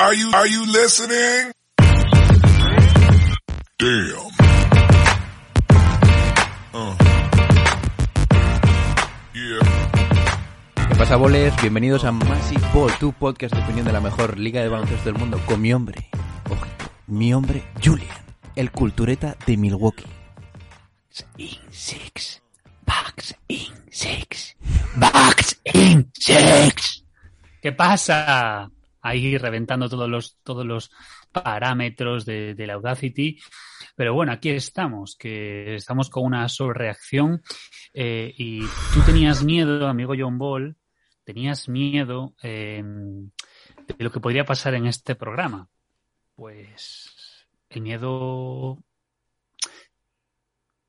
Are you, are you listening? Damn. Uh. Yeah. ¿Qué pasa, boles? Bienvenidos a Massive Ball, tu podcast de opinión de la mejor liga de baloncesto del mundo con mi hombre, ojito, mi hombre Julian, el cultureta de Milwaukee. in six. Bucks in six. Bucks in six. ¿Qué pasa? Ahí reventando todos los, todos los parámetros de, de la Audacity. Pero bueno, aquí estamos, que estamos con una sobrereacción. Eh, y tú tenías miedo, amigo John Ball, tenías miedo eh, de lo que podría pasar en este programa. Pues el miedo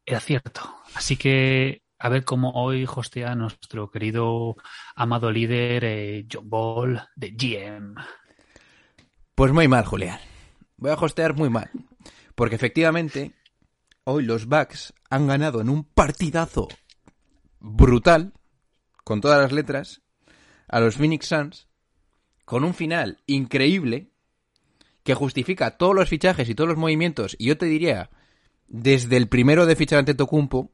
era cierto. Así que a ver cómo hoy hostea nuestro querido amado líder eh, John Ball de GM. Pues muy mal, Julián. Voy a hostear muy mal. Porque efectivamente, hoy los Bucks han ganado en un partidazo brutal, con todas las letras, a los Phoenix Suns, con un final increíble, que justifica todos los fichajes y todos los movimientos, y yo te diría, desde el primero de fichar ante Tocumpo,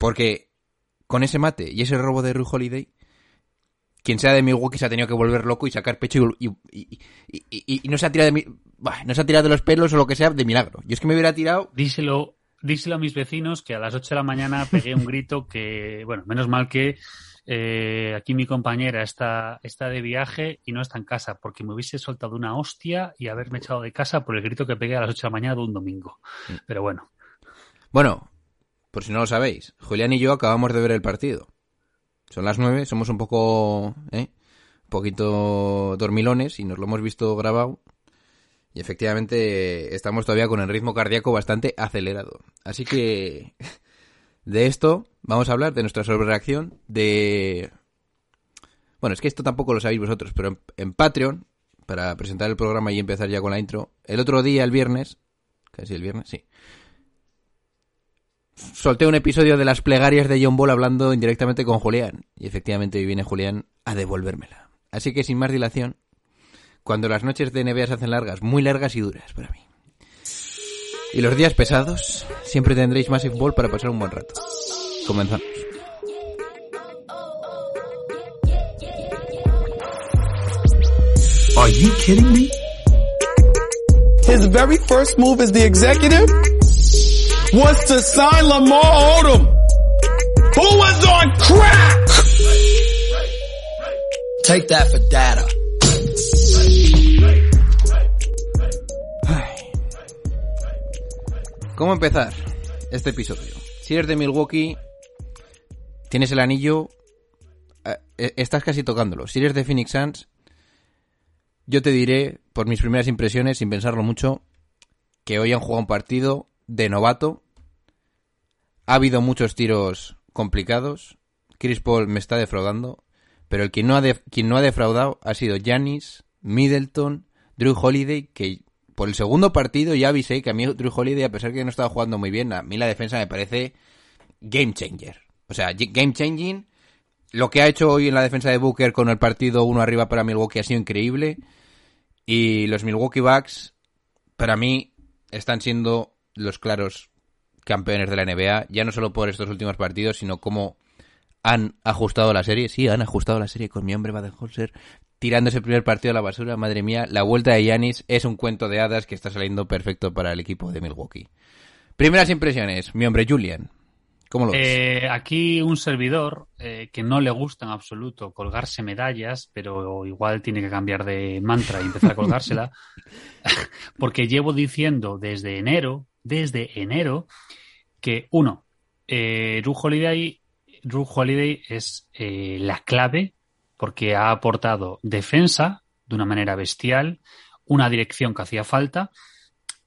porque con ese mate y ese robo de Rue Holiday, quien sea de Milwaukee se ha tenido que volver loco y sacar pecho y, y- y- no se ha tirado de mi- bah, no se ha tirado de los pelos o lo que sea de milagro. Yo es que me hubiera tirado Díselo, díselo a mis vecinos que a las 8 de la mañana pegué un grito que, bueno, menos mal que eh, aquí mi compañera está, está de viaje y no está en casa, porque me hubiese soltado una hostia y haberme echado de casa por el grito que pegué a las 8 de la mañana de un domingo. Pero bueno, Bueno, por si no lo sabéis, Julián y yo acabamos de ver el partido. Son las nueve, somos un poco, ¿eh? Un poquito dormilones y nos lo hemos visto grabado. Y efectivamente estamos todavía con el ritmo cardíaco bastante acelerado. Así que de esto vamos a hablar, de nuestra sobrereacción, de... Bueno, es que esto tampoco lo sabéis vosotros, pero en, en Patreon, para presentar el programa y empezar ya con la intro, el otro día, el viernes, casi el viernes, sí, solté un episodio de las plegarias de John Ball hablando indirectamente con Julián. Y efectivamente hoy viene Julián a devolvérmela. Así que sin más dilación, cuando las noches de NBA se hacen largas, muy largas y duras para mí. Y los días pesados, siempre tendréis Massive Ball para pasar un buen rato. Comenzamos. Are you kidding me? His very first move as the executive was to sign Lamar Odom, who was on crack. Take that for data. ¿Cómo empezar este episodio? Si eres de Milwaukee, tienes el anillo, eh, eh, estás casi tocándolo. Si eres de Phoenix Suns, yo te diré, por mis primeras impresiones, sin pensarlo mucho, que hoy han jugado un partido de novato. Ha habido muchos tiros complicados. Chris Paul me está defraudando. Pero el no ha, def- quien no ha defraudado ha sido Giannis, Middleton, Drew Holiday, que por el segundo partido ya avisé que a mí Drew Holiday, a pesar que no estaba jugando muy bien, a mí la defensa me parece game changer. O sea, game changing. Lo que ha hecho hoy en la defensa de Booker con el partido uno arriba para Milwaukee ha sido increíble. Y los Milwaukee Bucks, para mí, están siendo los claros campeones de la NBA, ya no solo por estos últimos partidos, sino como han ajustado la serie. Sí, han ajustado la serie con mi hombre Baden-Holzer tirando ese primer partido a la basura. Madre mía, la vuelta de Yanis es un cuento de hadas que está saliendo perfecto para el equipo de Milwaukee. Primeras impresiones, mi hombre Julian. ¿Cómo lo ves? Eh, aquí un servidor eh, que no le gusta en absoluto colgarse medallas, pero igual tiene que cambiar de mantra y empezar a colgársela, porque llevo diciendo desde enero, desde enero, que uno, eh, Drew Holiday, Drew Holiday es eh, la clave porque ha aportado defensa de una manera bestial, una dirección que hacía falta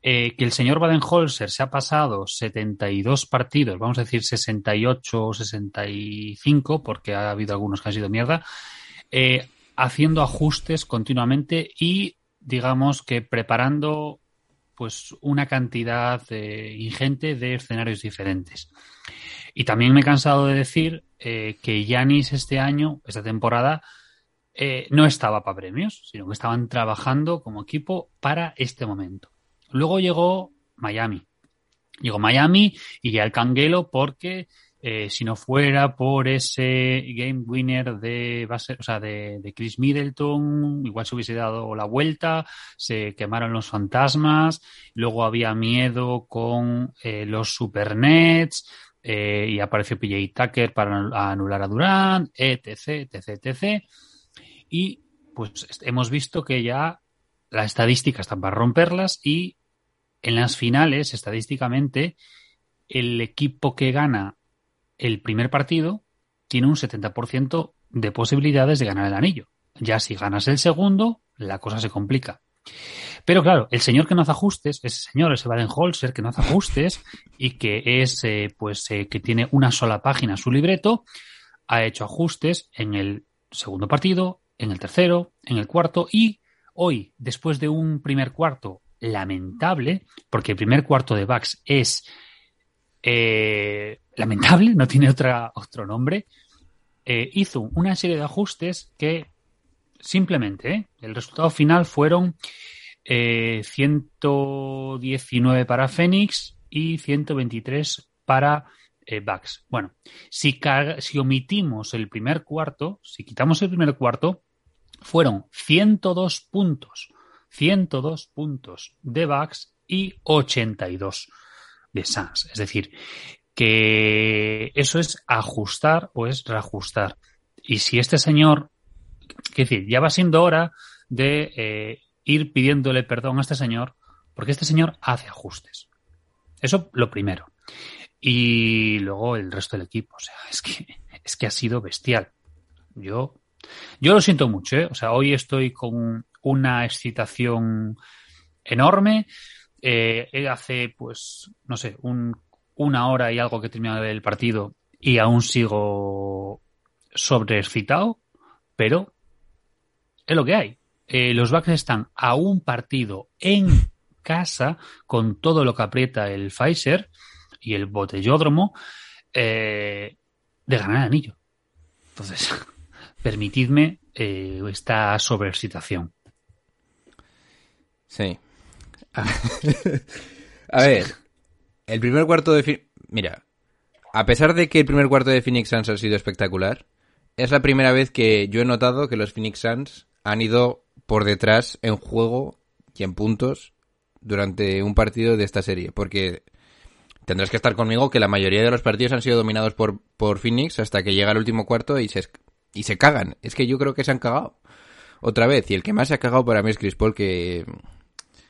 eh, que el señor Baden-Holzer se ha pasado 72 partidos, vamos a decir 68 o 65, porque ha habido algunos que han sido mierda, eh, haciendo ajustes continuamente y, digamos que preparando pues una cantidad eh, ingente de escenarios diferentes. Y también me he cansado de decir eh, que Yanis este año, esta temporada, eh, no estaba para premios, sino que estaban trabajando como equipo para este momento. Luego llegó Miami. Llegó Miami y ya el canguelo porque eh, si no fuera por ese game winner de, base, o sea, de, de, Chris Middleton, igual se hubiese dado la vuelta, se quemaron los fantasmas, luego había miedo con eh, los supernets, eh, y apareció PJ Tucker para anular a Durant, etc, etc, etc. Y pues hemos visto que ya la estadística está para romperlas y en las finales, estadísticamente, el equipo que gana el primer partido tiene un 70% de posibilidades de ganar el anillo. Ya si ganas el segundo, la cosa se complica. Pero claro, el señor que no hace ajustes, ese señor, ese Baden-Holzer que no hace ajustes y que es, eh, pues, eh, que tiene una sola página su libreto, ha hecho ajustes en el segundo partido, en el tercero, en el cuarto y hoy, después de un primer cuarto lamentable, porque el primer cuarto de Bucks es eh, lamentable, no tiene otra, otro nombre, eh, hizo una serie de ajustes que simplemente eh, el resultado final fueron 119 para Phoenix y 123 para Bucks. Bueno, si, si omitimos el primer cuarto, si quitamos el primer cuarto, fueron 102 puntos 102 puntos de Bucks y 82 de Suns. Es decir, que eso es ajustar o es reajustar. Y si este señor, es decir, ya va siendo hora de eh, ir pidiéndole perdón a este señor, porque este señor hace ajustes. Eso lo primero. Y luego el resto del equipo. O sea, es que, es que ha sido bestial. Yo, yo lo siento mucho, ¿eh? O sea, hoy estoy con una excitación enorme. Eh, hace, pues, no sé, un, una hora y algo que he el partido y aún sigo sobreexcitado, pero es lo que hay. Eh, los Bucks están a un partido en casa con todo lo que aprieta el Pfizer y el botellódromo eh, de ganar el anillo. Entonces, permitidme eh, esta sobreexcitación. Sí. A ver, el primer cuarto de... Mira, a pesar de que el primer cuarto de Phoenix Suns ha sido espectacular, es la primera vez que yo he notado que los Phoenix Suns han ido por detrás en juego y en puntos durante un partido de esta serie, porque tendrás que estar conmigo que la mayoría de los partidos han sido dominados por, por Phoenix hasta que llega el último cuarto y se, y se cagan. Es que yo creo que se han cagado otra vez. Y el que más se ha cagado para mí es Chris Paul, que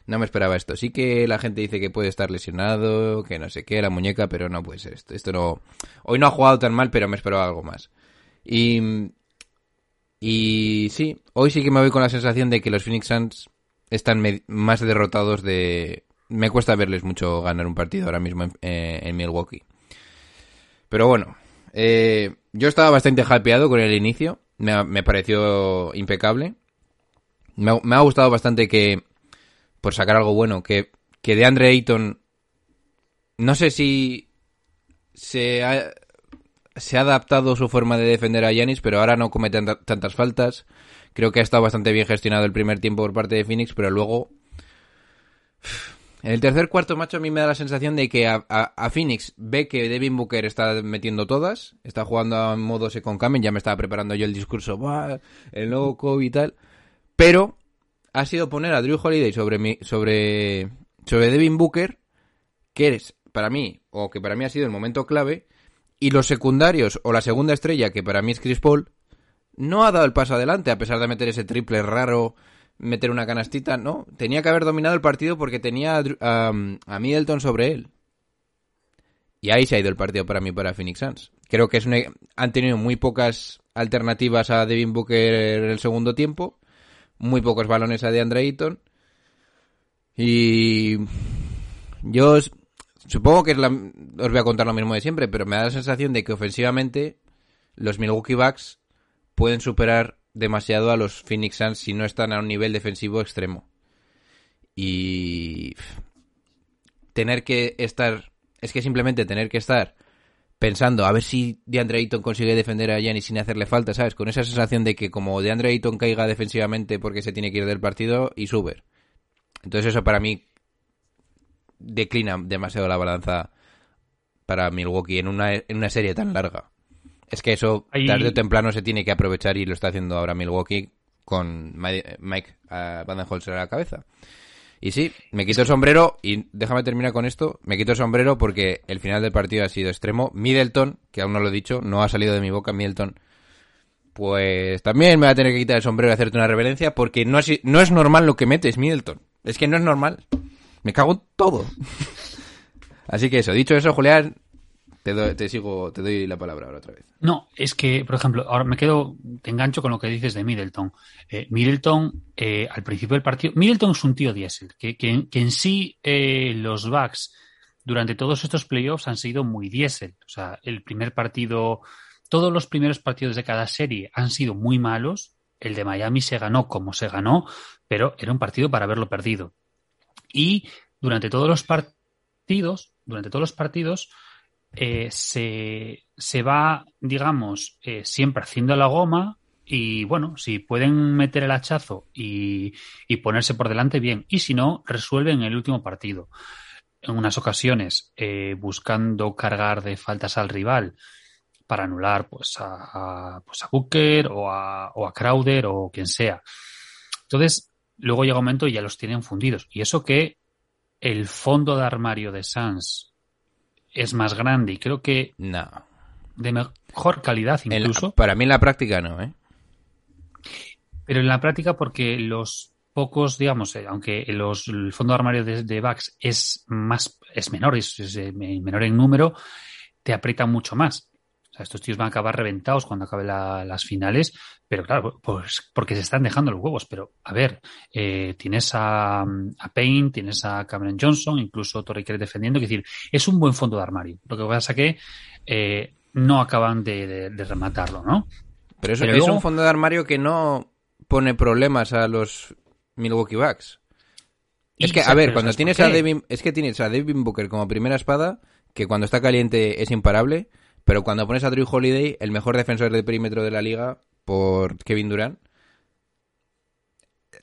no me esperaba esto. Sí que la gente dice que puede estar lesionado, que no sé qué, la muñeca, pero no puede ser esto. Esto no. Hoy no ha jugado tan mal, pero me esperaba algo más. Y. Y sí, hoy sí que me voy con la sensación de que los Phoenix Suns están más derrotados de. Me cuesta verles mucho ganar un partido ahora mismo en, eh, Milwaukee. Pero bueno, eh, yo estaba bastante hypeado con el inicio. Me, me pareció impecable. Me, me ha gustado bastante que por sacar algo bueno, que, que de Andre Ayton, no sé si se ha, se ha adaptado su forma de defender a Yanis, pero ahora no comete tantas faltas. Creo que ha estado bastante bien gestionado el primer tiempo por parte de Phoenix, pero luego... En el tercer cuarto, macho, a mí me da la sensación de que a, Phoenix ve que Devin Booker está metiendo todas, está jugando a modo second coming, ya me estaba preparando yo el discurso, el nuevo COVID y tal, pero ha sido poner a Drew Holiday sobre, mi, sobre, sobre Devin Booker, que es para mí, o que para mí ha sido el momento clave, y los secundarios o la segunda estrella, que para mí es Chris Paul, no ha dado el paso adelante, a pesar de meter ese triple raro, meter una canastita, no, tenía que haber dominado el partido porque tenía a, a, Middleton sobre él. Y ahí se ha ido el partido para mí para Phoenix Suns. Creo que es han tenido muy pocas alternativas a Devin Booker en el segundo tiempo muy pocos balones a DeAndre Ayton. Y yo supongo que os voy a contar lo mismo de siempre, pero me da la sensación de que ofensivamente los Milwaukee Bucks pueden superar demasiado a los Phoenix Suns si no están a un nivel defensivo extremo. Y tener que estar, es que simplemente tener que estar pensando a ver si DeAndre Ayton consigue defender a Giannis sin hacerle falta, ¿sabes? Con esa sensación de que como DeAndre Ayton caiga defensivamente porque se tiene que ir del partido y sube. Entonces eso para mí declina demasiado la balanza para Milwaukee en una, en una serie tan larga. Es que eso Ahí- tarde o temprano se tiene que aprovechar y lo está haciendo ahora Milwaukee con Mike uh, Badenholzer a la cabeza. Y sí, me quito el sombrero y déjame terminar con esto. Me quito el sombrero porque el final del partido ha sido extremo. Middleton, que aún no lo he dicho, no ha salido de mi boca, Middleton. Pues también me va a tener que quitar el sombrero y hacerte una reverencia porque no, es- no es normal lo que metes, Middleton. Es que no es normal. Me cago todo. Así que eso, dicho eso, Julián, te, doy- te sigo, te doy la palabra ahora otra vez. No, es que, por ejemplo, ahora me quedo, te engancho con lo que dices de Middleton. Eh, Middleton, eh, al principio del partido, Middleton es un tío diésel, que, que, que en sí eh, los Bucks durante todos estos playoffs han sido muy diésel. O sea, el primer partido, todos los primeros partidos de cada serie han sido muy malos. El de Miami se ganó como se ganó, pero era un partido para haberlo perdido. Y durante todos los partidos, durante todos los partidos, eh, se, se va, digamos, eh, siempre haciendo la goma y bueno, si pueden meter el hachazo y, y ponerse por delante, bien. Y si no, resuelven el último partido. En unas ocasiones, eh, buscando cargar de faltas al rival para anular pues a, a- pues a Booker o a, o a Crowder o quien sea. Entonces, luego llega un momento y ya los tienen fundidos. Y eso que el fondo de armario de Sans es más grande y creo que No. de mejor calidad la- incluso, para mí en la práctica no, ¿eh? pero en la práctica porque los pocos, digamos, eh, aunque los, el fondo de armario de, de es más, es menor, es, es, eh, menor en número, te aprieta mucho más. O sea, estos tíos van a acabar reventados cuando acaben la- las finales, pero claro, pues porque se están dejando los huevos. Pero, a ver, eh, tienes a, a Payne, tienes a Cameron Johnson, incluso Torrey Craig defendiendo, es decir, es un buen fondo de armario. Lo que pasa que eh, no acaban de, de- de rematarlo, ¿no? Pero eso Pero es un fondo de armario que no pone problemas a los Milwaukee Bucks. Es que, a ver, cuando ¿sabes tienes a? Devin, es que tienes a Devin Booker como primera espada, que cuando está caliente es imparable, pero cuando pones a Drew Holiday, el mejor defensor de perímetro de la liga, por Kevin Durant,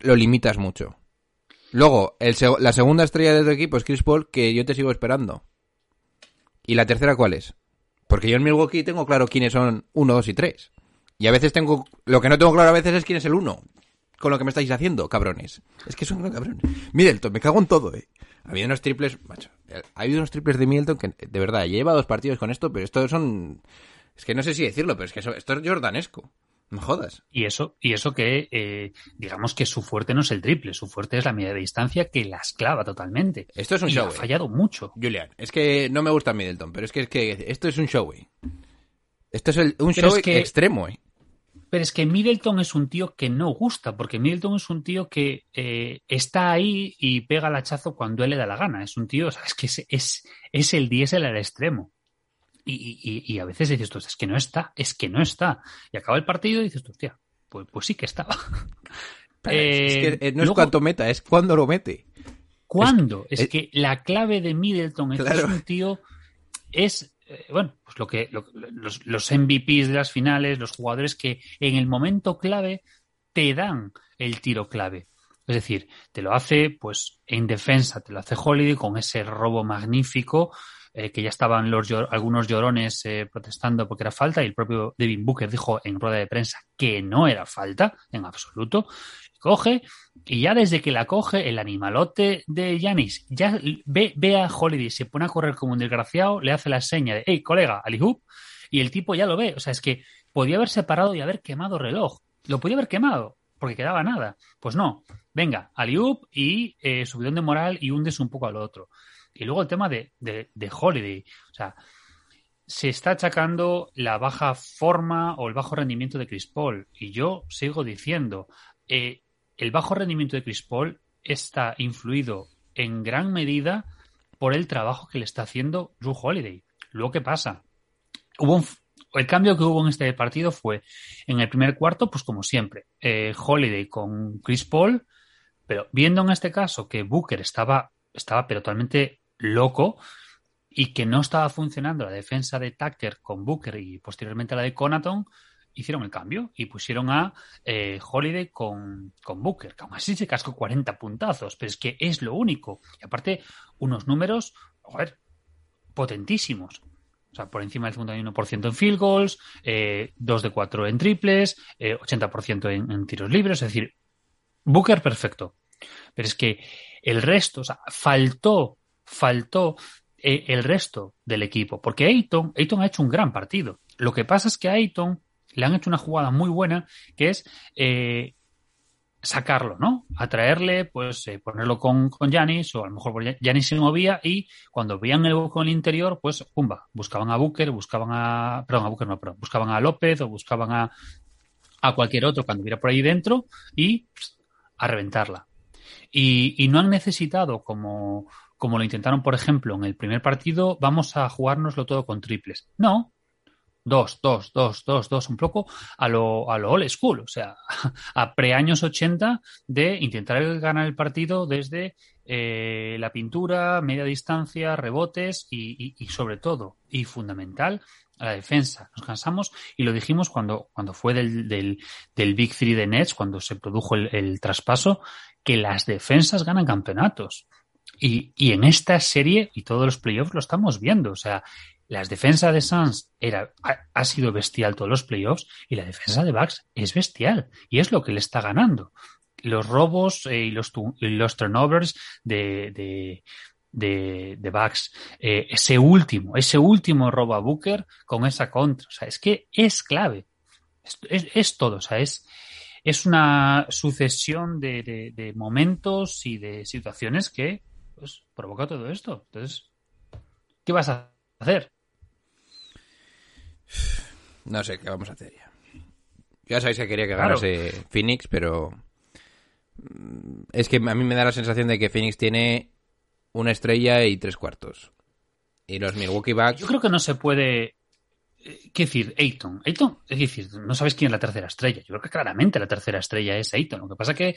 lo limitas mucho. Luego, la segunda estrella de tu equipo es Chris Paul, que yo te sigo esperando. ¿Y la tercera cuál es? Porque yo en Milwaukee tengo claro quiénes son uno, dos y tres. Y a veces tengo... Lo que no tengo claro a veces es quién es el uno. Con lo que me estáis haciendo, cabrones. Es que son cabrones. Middleton, me cago en todo, eh. Ha habido unos triples, macho. Ha habido unos triples de Middleton que, de verdad, lleva dos partidos con esto, pero estos son... Es que no sé si decirlo, pero es que eso- esto es jordanesco. No jodas. Y eso, y eso que, eh, digamos que su fuerte no es el triple, su fuerte es la media distancia que las clava totalmente. Esto es un y show, ha fallado mucho. Julian, es que no me gusta Middleton, pero es que, es que esto es un show. Esto es el- un Pero show es que- extremo, eh. Pero es que Middleton es un tío que no gusta, porque Middleton es un tío que eh, está ahí y pega el hachazo cuando él le da la gana. Es un tío, o sea, es que es, es, es el diésel al extremo. Y, y- y- a veces dices tú, es que no está, es que no está. Y acaba el partido y dices hostia, pues, pues sí que estaba. es Eh, que eh, no es luego- cuánto meta, es cuándo lo mete. ¿Cuándo? Es, es- que la clave de Middleton es que es un tío, es, eh, bueno, pues lo que lo- los, los MVPs de las finales, los jugadores que en el momento clave te dan el tiro clave. Es decir, te lo hace, pues, en defensa, te lo hace Holiday con ese robo magnífico, eh, que ya estaban los algunos llorones eh, protestando porque era falta, y el propio Devin Booker dijo en rueda de prensa que no era falta, en absoluto. Coge, y ya desde que la coge, el animalote de Yanis ya ve, ve a Holiday, se pone a correr como un desgraciado, le hace la seña de, hey, colega, alihoop, y el tipo ya lo ve. O sea, es que podía haber separado y haber quemado reloj. Lo podía haber quemado, porque quedaba nada. Pues no. Venga, alihoop y eh, subidón de moral y hundes un poco al otro. Y luego el tema de, de, de Holiday. O sea, se está achacando la baja forma o el bajo rendimiento de Chris Paul. Y yo sigo diciendo, eh, el bajo rendimiento de Chris Paul está influido en gran medida por el trabajo que le está haciendo Drew Holiday. Luego, ¿qué pasa? Hubo un, el cambio que hubo en este partido fue en el primer cuarto, pues como siempre, eh, Holiday con Chris Paul, pero viendo en este caso que Booker estaba, estaba pero totalmente loco, y que no estaba funcionando la defensa de Tucker con Booker y posteriormente la de Conaton, hicieron el cambio y pusieron a eh, Holiday con, con Booker, que aún así se cascó 40 puntazos, pero es que es lo único. Y aparte, unos números, joder, potentísimos. O sea, por encima del 51% en field goals, eh, 2 de 4 en triples, eh, 80% en, tiros libres, es decir, Booker perfecto. Pero es que el resto, o sea, faltó, faltó eh, el resto del equipo, porque Ayton, Ayton ha hecho un gran partido. Lo que pasa es que Ayton le han hecho una jugada muy buena, que es eh, sacarlo, ¿no? Atraerle, pues eh, ponerlo con, con o a lo mejor Giannis se movía y cuando veían el hueco en el interior, pues pumba, buscaban a Booker, buscaban a, perdón, a Booker no, perdón, buscaban a López o buscaban a, a cualquier otro cuando hubiera por ahí dentro y a reventarla. Y, y, no han necesitado, como, como lo intentaron, por ejemplo, en el primer partido, vamos a jugárnoslo todo con triples. No. Dos, dos, dos, dos, dos, un poco a lo, a lo old school, o sea, a pre-años 80 de intentar ganar el partido desde eh, la pintura, media distancia, rebotes y, y, sobre todo, y fundamental, a la defensa. Nos cansamos y lo dijimos cuando, cuando fue del, del, del Big Three de Nets, cuando se produjo el, el traspaso, que las defensas ganan campeonatos. Y, y, en esta serie y todos los playoffs lo estamos viendo. O sea, las defensas de Suns era, ha, sido bestial todos los playoffs y la defensa de Bucks es bestial. Y es lo que le está ganando. Los robos eh, y, los, los turnovers de, de, de, Bucks. Eh, ese último, ese último robo a Booker con esa contra. O sea, es que es clave. Es, es, todo. O sea, es, es una sucesión de, de, de, momentos y de situaciones que pues, provoca todo esto. Entonces, ¿qué vas a hacer? No sé qué vamos a hacer ya. Ya sabéis que quería que ganase claro. Phoenix, pero mm, es que a mí me da la sensación de que Phoenix tiene una estrella y tres cuartos. Y los Milwaukee Bucks... Yo creo que no se puede... ¿Qué decir? Ayton. Ayton, es decir, no sabes quién es la tercera estrella. Yo creo que claramente la tercera estrella es Ayton. Lo que pasa que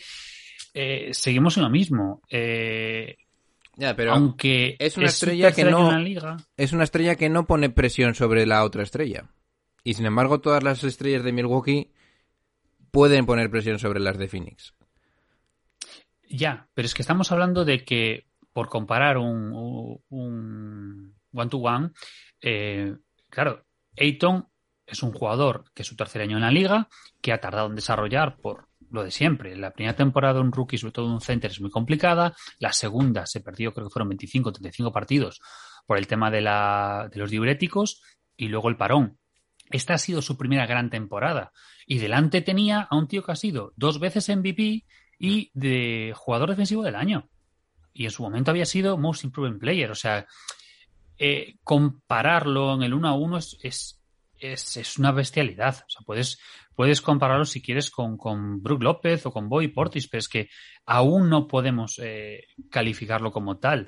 eh, seguimos en lo mismo. Eh, ya, pero aunque es una es estrella que no liga... es una estrella que no pone presión sobre la otra estrella. Y sin embargo, todas las estrellas de Milwaukee pueden poner presión sobre las de Phoenix. Ya, pero es que estamos hablando de que por comparar un, un one to one, eh, claro, Ayton es un jugador que es su tercer año en la liga, que ha tardado en desarrollar por lo de siempre. La primera temporada de un rookie, sobre todo de un center, es muy complicada. La segunda se perdió, creo que fueron 25 o 35 partidos por el tema de, la, de los diuréticos y luego el parón. Esta ha sido su primera gran temporada. Y delante tenía a un tío que ha sido dos veces MVP y de jugador defensivo del año y en su momento había sido Most Improved Player. O sea, eh, compararlo en el uno a uno es, es, es, es, una bestialidad. O sea, puedes, puedes compararlo si quieres con, con Brook López o con Boy Portis, pero es que aún no podemos eh, calificarlo como tal.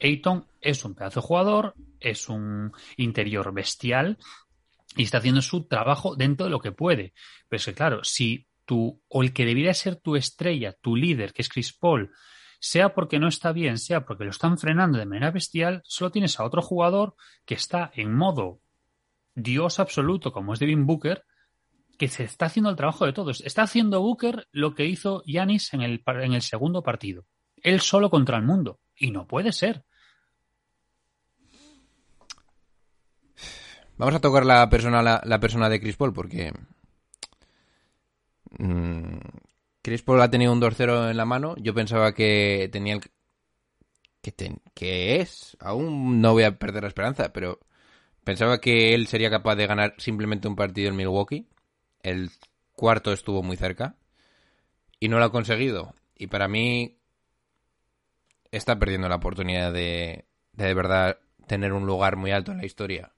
Ayton es un pedazo de jugador, es un interior bestial y está haciendo su trabajo dentro de lo que puede. Pero es que, claro, si tú, o el que debería ser tu estrella, tu líder, que es Chris Paul, sea porque no está bien, sea porque lo están frenando de manera bestial, solo tienes a otro jugador que está en modo Dios absoluto, como es Devin Booker, que se está haciendo el trabajo de todos. Está haciendo Booker lo que hizo Yanis en el, en el segundo partido. Él solo contra el mundo. Y no puede ser. Vamos a tocar la persona, la, persona de Chris Paul, porque. Mmm, Chris Paul ha tenido un 2-0 en la mano. Yo pensaba que tenía el. Que, ten... que es. Aún no voy a perder la esperanza, pero pensaba que él sería capaz de ganar simplemente un partido en Milwaukee. El cuarto estuvo muy cerca. Y no lo ha conseguido. Y para mí. Está perdiendo la oportunidad de. De, verdad tener un lugar muy alto en la historia.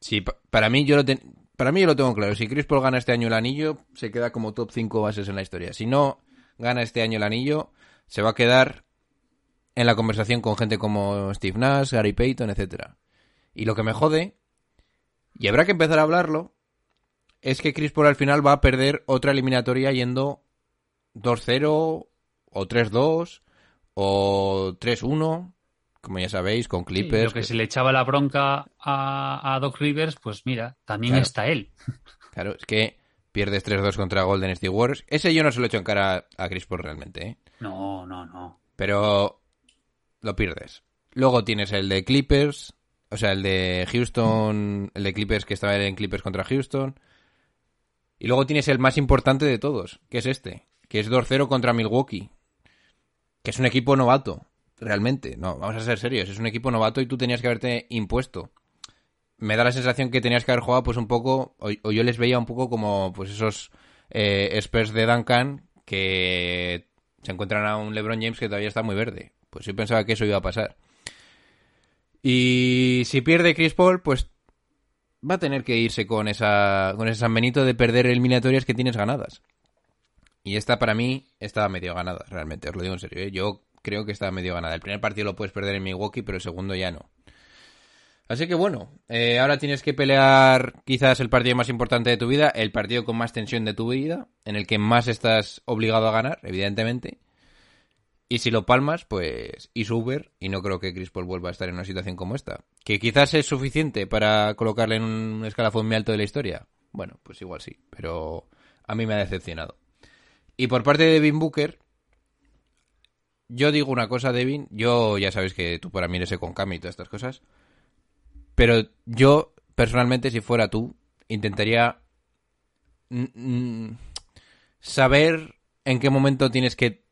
Sí, para mí yo lo. Para mí yo lo tengo claro. Si Chris Paul gana este año el anillo, se queda como top 5 bases en la historia. Si no gana este año el anillo, se va a quedar en la conversación con gente como Steve Nash, Gary Payton, etcétera. Y lo que me jode, y habrá que empezar a hablarlo, es que Chris Paul al final va a perder otra eliminatoria yendo 2-0 o 3-2 o 3-1 como ya sabéis, con Sí, Clippers. lo que se le echaba la bronca a, a Doc Rivers, pues mira, también Claro. está él. Claro, es que pierdes 3-2 contra Golden State Warriors. Ese yo no se lo echo en cara a Chris Paul realmente, ¿eh? No, no, no. Pero lo pierdes. Luego tienes el de Clippers, o sea, el de Houston, el de Clippers que estaba en Clippers contra Houston. Y luego tienes el más importante de todos, que es este, que es 2-0 contra Milwaukee, que es un equipo novato, realmente. No, vamos a ser serios, es un equipo novato y tú tenías que haberte impuesto. Me da la sensación que tenías que haber jugado pues un poco, o, yo les veía un poco como pues esos eh, de Duncan que se encuentran a un LeBron James que todavía está muy verde. Pues yo pensaba que eso iba a pasar. Y si pierde Chris Paul, pues va a tener que irse con esa con ese San Benito de perder eliminatorias que tienes ganadas. Y esta para mí está medio ganada, realmente, os lo digo en serio. ¿eh? Yo creo que está medio ganada. El primer partido lo puedes perder en Milwaukee, pero el segundo ya no. Así que bueno, eh, ahora tienes que pelear quizás el partido más importante de tu vida, el partido con más tensión de tu vida, en el que más estás obligado a ganar, evidentemente. Y si lo palmas, pues y Uber, y no creo que Chris Paul vuelva a estar en una situación como esta. Que quizás es suficiente para colocarle en un escalafón muy alto de la historia. Bueno, pues igual sí, pero a mí me ha decepcionado. Y por parte de Devin Booker, yo digo una cosa, Devin, yo ya sabes que tú para mí eres con Cami y todas estas cosas. Pero yo, personalmente, si fuera tú, intentaría saber en qué momento tienes que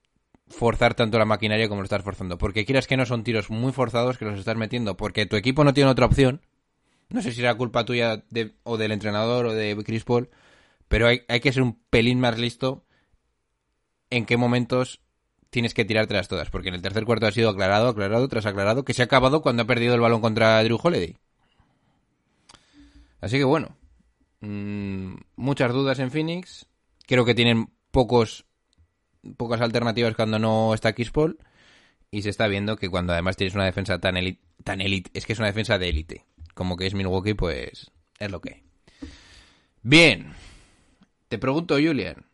forzar tanto la maquinaria como lo estás forzando. Porque quieras que no son tiros muy forzados que los estás metiendo. Porque tu equipo no tiene otra opción. No sé si era culpa tuya o del entrenador o de Chris Paul. Pero hay, hay que ser un pelín más listo en qué momentos tienes que tirártelas todas. Porque en el tercer cuarto ha sido aclarado, aclarado, tras aclarado, que se ha acabado cuando ha perdido el balón contra Drew Holiday. Así que bueno, mm, muchas dudas en Phoenix. Creo que tienen pocos pocas alternativas cuando no está Paul. Y se está viendo que cuando además tienes una defensa tan elite, tan elite, es que es una defensa de élite, como que es Milwaukee, pues es lo que. Bien, te pregunto, Julian,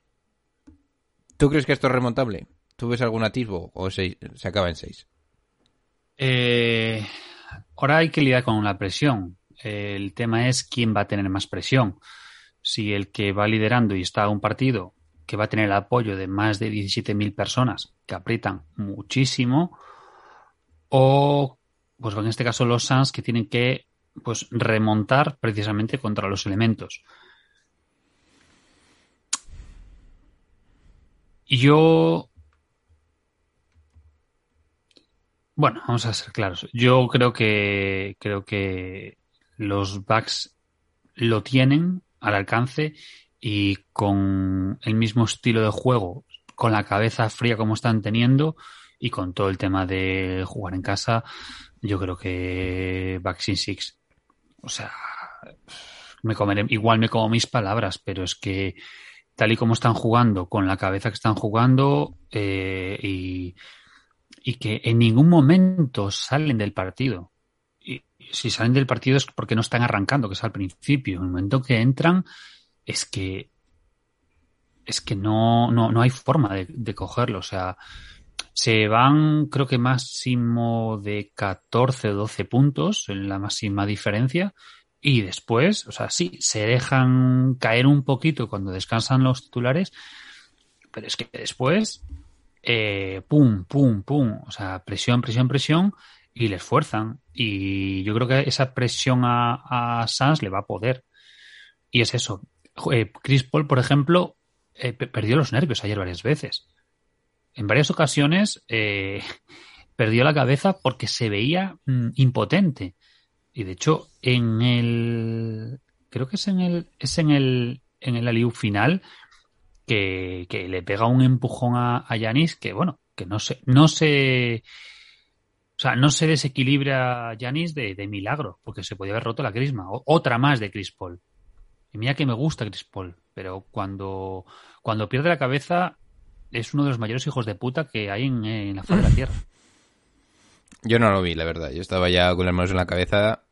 ¿tú crees que esto es remontable? ¿Tú ves algún atisbo o se, se acaba en 6? Eh, ahora hay que lidiar con la presión. El tema es quién va a tener más presión. Si el que va liderando y está a un partido que va a tener el apoyo de más de 17.000 personas que aprietan muchísimo, o, pues en este caso, los Suns que tienen que pues remontar precisamente contra los elementos. Yo Bueno, vamos a ser claros. Yo creo que creo que los Bucks lo tienen al alcance y con el mismo estilo de juego, con la cabeza fría como están teniendo y con todo el tema de jugar en casa, yo creo que in Six. O sea, me comeré, igual me como mis palabras, pero es que tal y como están jugando, con la cabeza que están jugando eh, y y que en ningún momento salen del partido. Y si salen del partido es porque no están arrancando, que es al principio. En el momento que entran, es que es que no, no, no hay forma de, cogerlo. O sea, se van, creo que máximo de 14 o 12 puntos en la máxima diferencia. Y después, o sea, sí, se dejan caer un poquito cuando descansan los titulares, pero es que después eh, pum, pum, pum, o sea, presión, presión, presión, y les fuerzan. Y yo creo que esa presión a, a Sans le va a poder. Y es eso. Eh, Chris Paul, por ejemplo, eh, perdió los nervios ayer varias veces. En varias ocasiones eh, perdió la cabeza porque se veía mm, impotente. Y de hecho, en el. Creo que es en el. Es en el. En el aliu final que, le pega un empujón a, a Yanis que, bueno, que no se, no se, o sea, no se desequilibra Yanis de, de, milagro, porque se podía haber roto la crisma. O, otra más de Chris Paul. Y mira que me gusta Chris Paul, pero cuando, cuando pierde la cabeza es uno de los mayores hijos de puta que hay en, en la faz de la Tierra. Yo no lo vi, la verdad. Yo estaba ya con las manos en la cabeza.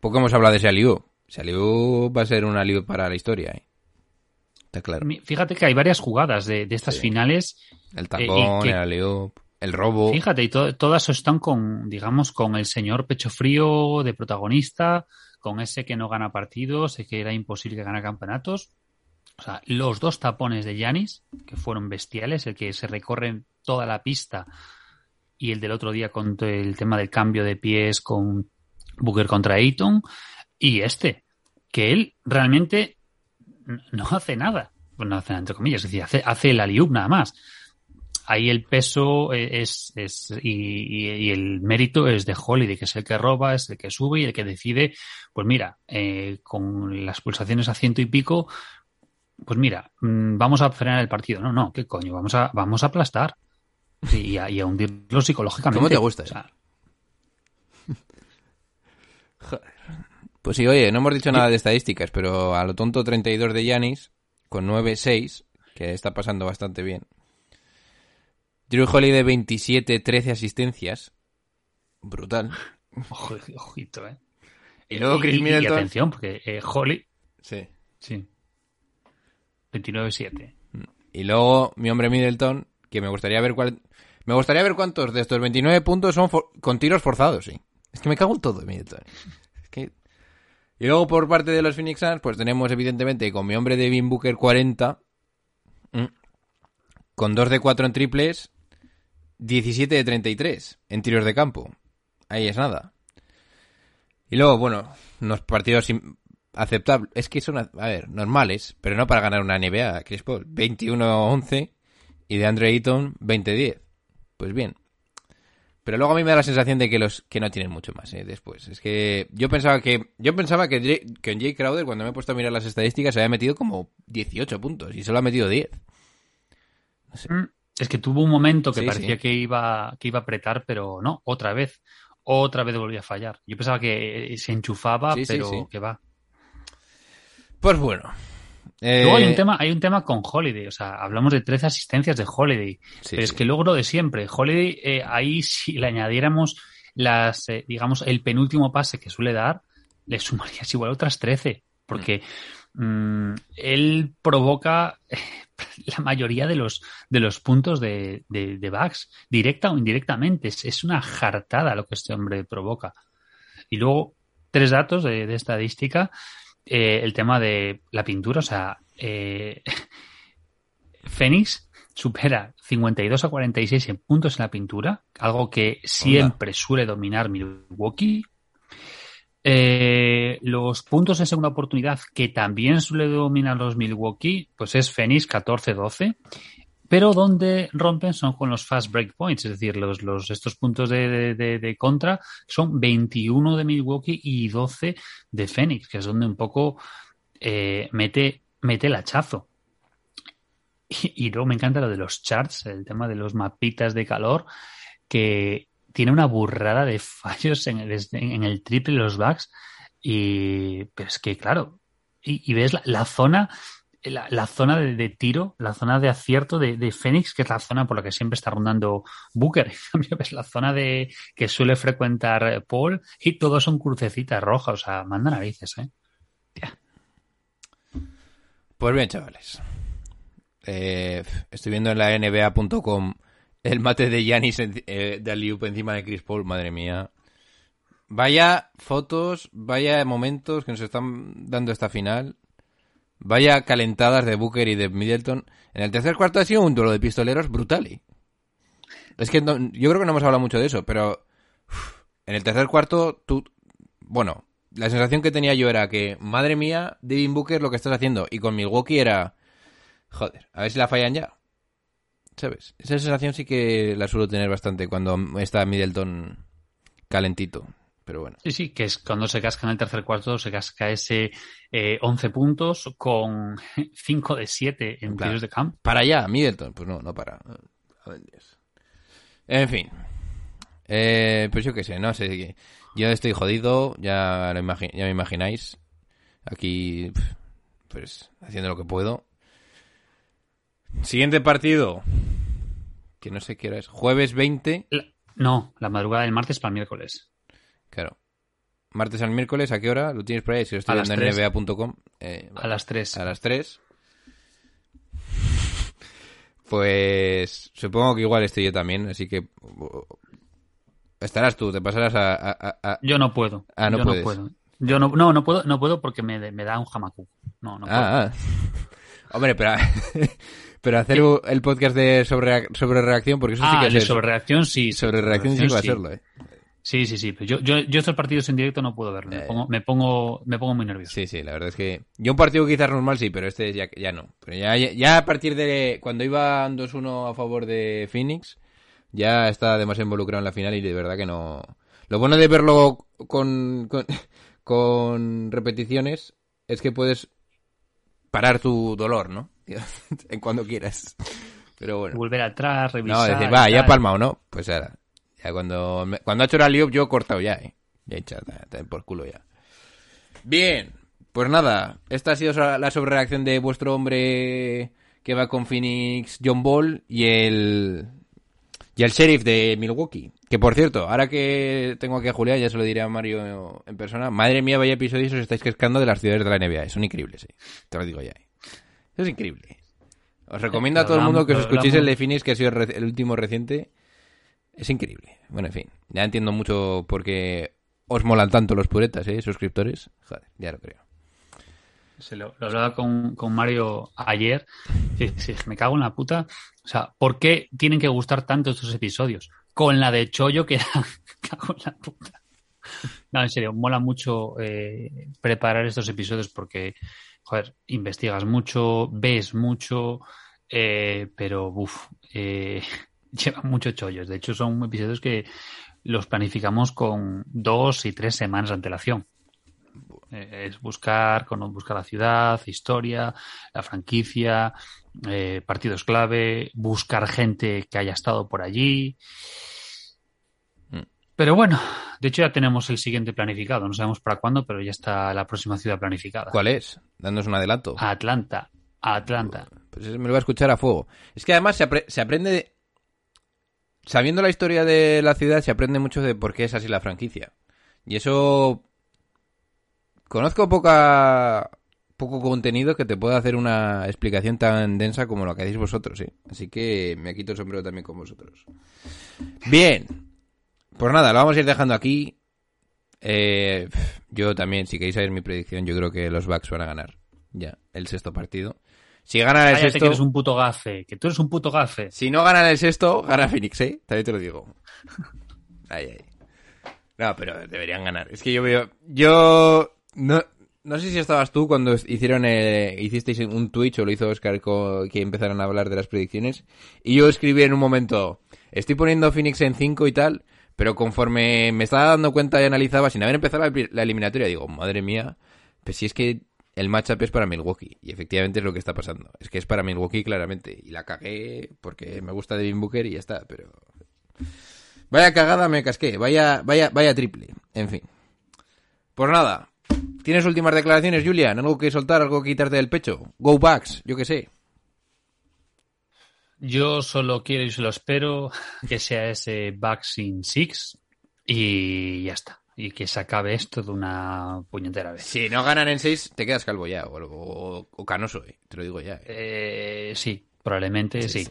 Poco hemos hablado de ese Aliu. Ese va a ser un Aliu para la historia, ¿eh? Está claro. Fíjate que hay varias jugadas de, de estas Sí. finales. El tacón, que- el Aliu. el robo. Fíjate, y to- todas están con, digamos, con el señor pecho frío de protagonista, con ese que no gana partidos, ese que era imposible gane campeonatos. O sea, los dos tapones de Yanis, que fueron bestiales, el que se recorren toda la pista y el del otro día con el tema del cambio de pies con Booker contra Ayton, y este, que él realmente no hace nada. Bueno, no hace nada, entre comillas, es decir, hace, hace el aliup nada más ahí el peso es, es y, el mérito es de Holiday, que es el que roba, es el que sube y el que decide, pues mira, eh, con las pulsaciones a ciento y pico, pues mira, mm, vamos a frenar el partido. No, no, qué coño, vamos a, vamos a aplastar y a, y a hundirlo psicológicamente. ¿Cómo te gusta O sea, Pues sí, oye, no hemos dicho nada de estadísticas, pero a lo tonto 32 de Yanis, con 9-6, que está pasando bastante bien. Drew Holiday 27, 13 asistencias. Brutal. ojo- ojito, eh. Y luego Chris y, y Middleton. atención, porque eh, Holly, Sí. sí, 29-7. Y luego mi hombre Middleton, que me gustaría ver cuál... Me gustaría ver cuántos de estos 29 puntos son for- con tiros forzados, sí. Es que me cago en todo de Middleton. Es que... Y luego por parte de los Phoenix Suns, pues tenemos evidentemente con mi hombre Devin Booker 40, mm, con 2 de 4 en triples, 17 de 33 en tiros de campo. Ahí es nada. Y luego, bueno, unos partidos aceptables. Es que son, a ver, normales, pero no para ganar una NBA. Chris Paul, 21-11 y de Andre Ayton, 20-10. Pues bien. Pero luego a mí me da la sensación de que los que no tienen mucho más ¿eh? después. Es que yo pensaba que yo pensaba que, que en Jay Crowder cuando me he puesto a mirar las estadísticas se había metido como 18 puntos y solo ha metido 10. Mm, Es que tuvo un momento que Sí, parecía sí. que iba que iba a apretar, pero no, otra vez. Otra vez volvió a fallar. Yo pensaba que eh, se enchufaba, Sí, pero que va. Pues bueno. Eh, Luego hay un tema, hay un tema con Holiday, o sea, hablamos de 13 asistencias de Holiday, sí, pero es que luego lo de siempre. Holiday, eh, ahí si le añadiéramos las, eh, digamos, el penúltimo pase que suele dar, le sumarías igual otras 13, porque mm, él provoca la mayoría de los, de los puntos de, de, de Bucks, directa o indirectamente. Es, es una jartada lo que este hombre provoca. Y luego, tres datos de, de estadística. Eh, el tema de la pintura, o sea, eh, Phoenix supera 52 a 46 en puntos en la pintura, algo que siempre suele dominar Milwaukee. Eh, los puntos en segunda oportunidad que también suele dominar los Milwaukee, pues es Phoenix 14-12, pero donde rompen son con los fast break points, es decir, los, los, estos puntos de, de, de, de contra son 21 de Milwaukee y 12 de Phoenix, que es donde un poco eh, mete, mete el hachazo. Y, y, luego me encanta lo de los charts, el tema de los mapitas de calor, que tiene una burrada de fallos en el, en el triple los backs. Y, pero es que, claro, y, ves la, zona, la, zona de, tiro, la zona de acierto de, de, Phoenix, que es la zona por la que siempre está rondando Booker. En cambio, ves la zona de que suele frecuentar Paul y todos son crucecitas rojas. O sea, manda narices, ¿eh? Yeah. Pues bien, chavales. Eh, estoy viendo en la NBA.com el mate de Yanis eh, de Aliup encima de Chris Paul, madre mía. Vaya fotos, vaya momentos que nos están dando esta final. Vaya calentadas de Booker y de Middleton. En el tercer cuarto ha sido un duelo de pistoleros brutal. ¿eh? Es que no, yo creo que no hemos hablado mucho de eso, pero en el tercer cuarto, tú, bueno, la sensación que tenía yo era que, madre mía, Devin Booker, lo que estás haciendo. Y con Milwaukee era, joder, a ver si la fallan ya. ¿Sabes? Esa sensación sí que la suelo tener bastante cuando está Middleton calentito. Pero bueno. Sí, sí, que es cuando se casca en el tercer cuarto, se casca ese eh, 11 puntos con 5 de 7 en Claro. de campo. Para allá, Middleton. Pues no, no para. En fin. Eh, pues yo qué sé, no sé. Yo estoy jodido, ya, lo imagi- ya me imagináis. Aquí, pues, haciendo lo que puedo. Siguiente partido. Que no sé qué hora es. Jueves 20. La- no, la madrugada del martes para el miércoles. Claro. Martes al miércoles, ¿a qué hora? Lo tienes por ahí, si lo estoy viendo en nba.com. Eh, A las 3. a las 3. Pues supongo que igual estoy yo también, así que estarás tú, te pasarás a... a- a- a- Yo no puedo. Ah, no yo puedes. no puedo. Yo no, no, no puedo, no puedo porque me, me da un jamacu. No, no puedo. Ah, ah. Hombre, pero, pero hacer el podcast de sobre, sobre reacción, porque eso sí Ah, que el de es sobre reacción sí. sobre reacción sí va a serlo, eh. Sí, sí, sí. Pero yo, yo, yo estos partidos en directo no puedo verlo. Me Eh. pongo, me pongo, me pongo muy nervioso. Sí, sí, la verdad es que yo un partido quizás normal sí, pero este ya, ya no. Pero ya, ya, ya a partir de cuando iban 2-1 a favor de Phoenix, ya está demasiado involucrado en la final y de verdad que no... Lo bueno de verlo con, con, con repeticiones es que puedes parar tu dolor, ¿no? en cuando quieras. Pero bueno. Volver atrás, No, revisar. decir, va, ya tal. palmado, ¿no? Pues ahora. Ya cuando, me- cuando ha hecho la liop yo he cortado ya, ¿eh? Ya he ta- por culo ya. Bien, pues nada, esta ha sido la sobrereacción de vuestro hombre que va con Phoenix, John Ball y el y el sheriff de Milwaukee. Que por cierto, ahora que tengo aquí a Julián, ya se lo diré a Mario en persona. Madre mía, vaya episodios os estáis cascando de las ciudades de la NBA. Son increíbles, ¿eh? Te lo digo ya. ¿eh? Eso es increíble. Os recomiendo a todo el mundo que os escuchéis el de Phoenix, que ha sido el último reciente. Es increíble. Bueno, en fin. Ya entiendo mucho por qué os molan tanto los puretas, ¿eh? Suscriptores. Joder, ya lo creo. Se lo, lo hablaba con, con Mario ayer. Sí, sí, me cago en la puta. O sea, ¿por qué tienen que gustar tanto estos episodios? Con la de Chollo que cago en la puta. No, en serio, mola mucho eh, preparar estos episodios porque, joder, investigas mucho, ves mucho, eh, pero, uff, eh, llevan muchos chollos. De hecho, son episodios que los planificamos con dos y tres semanas de antelación. Eh, es buscar, buscar la ciudad, historia, la franquicia, eh, partidos clave, buscar gente que haya estado por allí. Mm. Pero bueno, de hecho ya tenemos el siguiente planificado. No sabemos para cuándo, pero ya está la próxima ciudad planificada. ¿Cuál es? Dándonos un adelanto. Atlanta. Atlanta. Pues me lo voy a escuchar a fuego. Es que además se, apre- se aprende... de- Sabiendo la historia de la ciudad, se aprende mucho de por qué es así la franquicia. Y eso... Conozco poca... poco contenido que te pueda hacer una explicación tan densa como lo que hacéis vosotros, ¿eh? Así que me quito el sombrero también con vosotros. Bien. Pues nada, lo vamos a ir dejando aquí. Eh, yo también, si queréis saber mi predicción, yo creo que los Bucks van a ganar. Ya, el sexto partido. Si ganan el Cállate que sexto... eres un puto gafe. Que tú eres un puto gafe. Si no ganan el sexto, gana Phoenix, ¿eh? También te lo digo. Ay, ay. No, pero deberían ganar. Es que yo veo... Yo... No, no sé si estabas tú cuando hicieron el- hicisteis un Twitch o lo hizo Oscar que empezaron a hablar de las predicciones. Y yo escribí en un momento, estoy poniendo Phoenix en 5 y tal, pero conforme me estaba dando cuenta y analizaba, sin haber empezado la, la eliminatoria, digo, madre mía, pues si es que el matchup es para Milwaukee. Y efectivamente es lo que está pasando. Es que es para Milwaukee claramente. Y la cagué porque me gusta Devin Booker y ya está, pero... Vaya cagada me casqué, vaya, vaya, vaya triple. En fin. Pues nada. ¿Tienes últimas declaraciones, Julian? ¿Algo que soltar, algo que quitarte del pecho? Go backs, yo qué sé. Yo solo quiero y solo espero que sea ese in Six y ya está. Y que se acabe esto de una puñetera vez. Si no ganan en 6, te quedas calvo ya, o, o- o canoso, eh. te lo digo ya. eh. Eh, sí, probablemente Sí, sí. sí.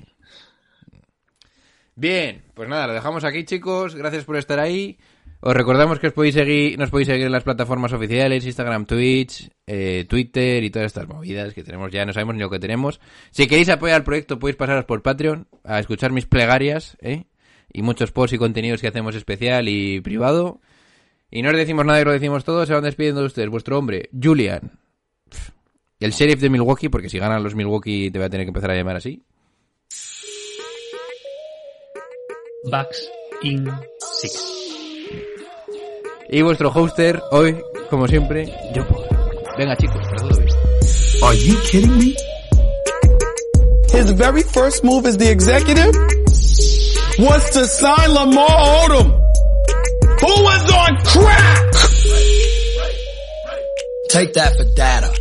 Bien, pues nada, lo dejamos aquí, chicos. Gracias por estar ahí. Os recordamos que os podéis seguir, nos podéis seguir en las plataformas oficiales, Instagram, Twitch, eh, Twitter y todas estas movidas que tenemos ya, no sabemos ni lo que tenemos. Si queréis apoyar el proyecto, podéis pasaros por Patreon a escuchar mis plegarias, ¿eh? Y muchos posts y contenidos que hacemos especial y privado. Y no os decimos nada y lo decimos todo, se van despidiendo de ustedes. Vuestro hombre, Julian. El sheriff de Milwaukee, porque si ganan los Milwaukee te voy a tener que empezar a llamar así. Bucks in Six. Y vuestro hoster, hoy, como siempre, yo. Venga, chicos, para todo bien. Are you kidding me? His very first move as the executive was to sign Lamar Odom, who was on crack. Take that for data.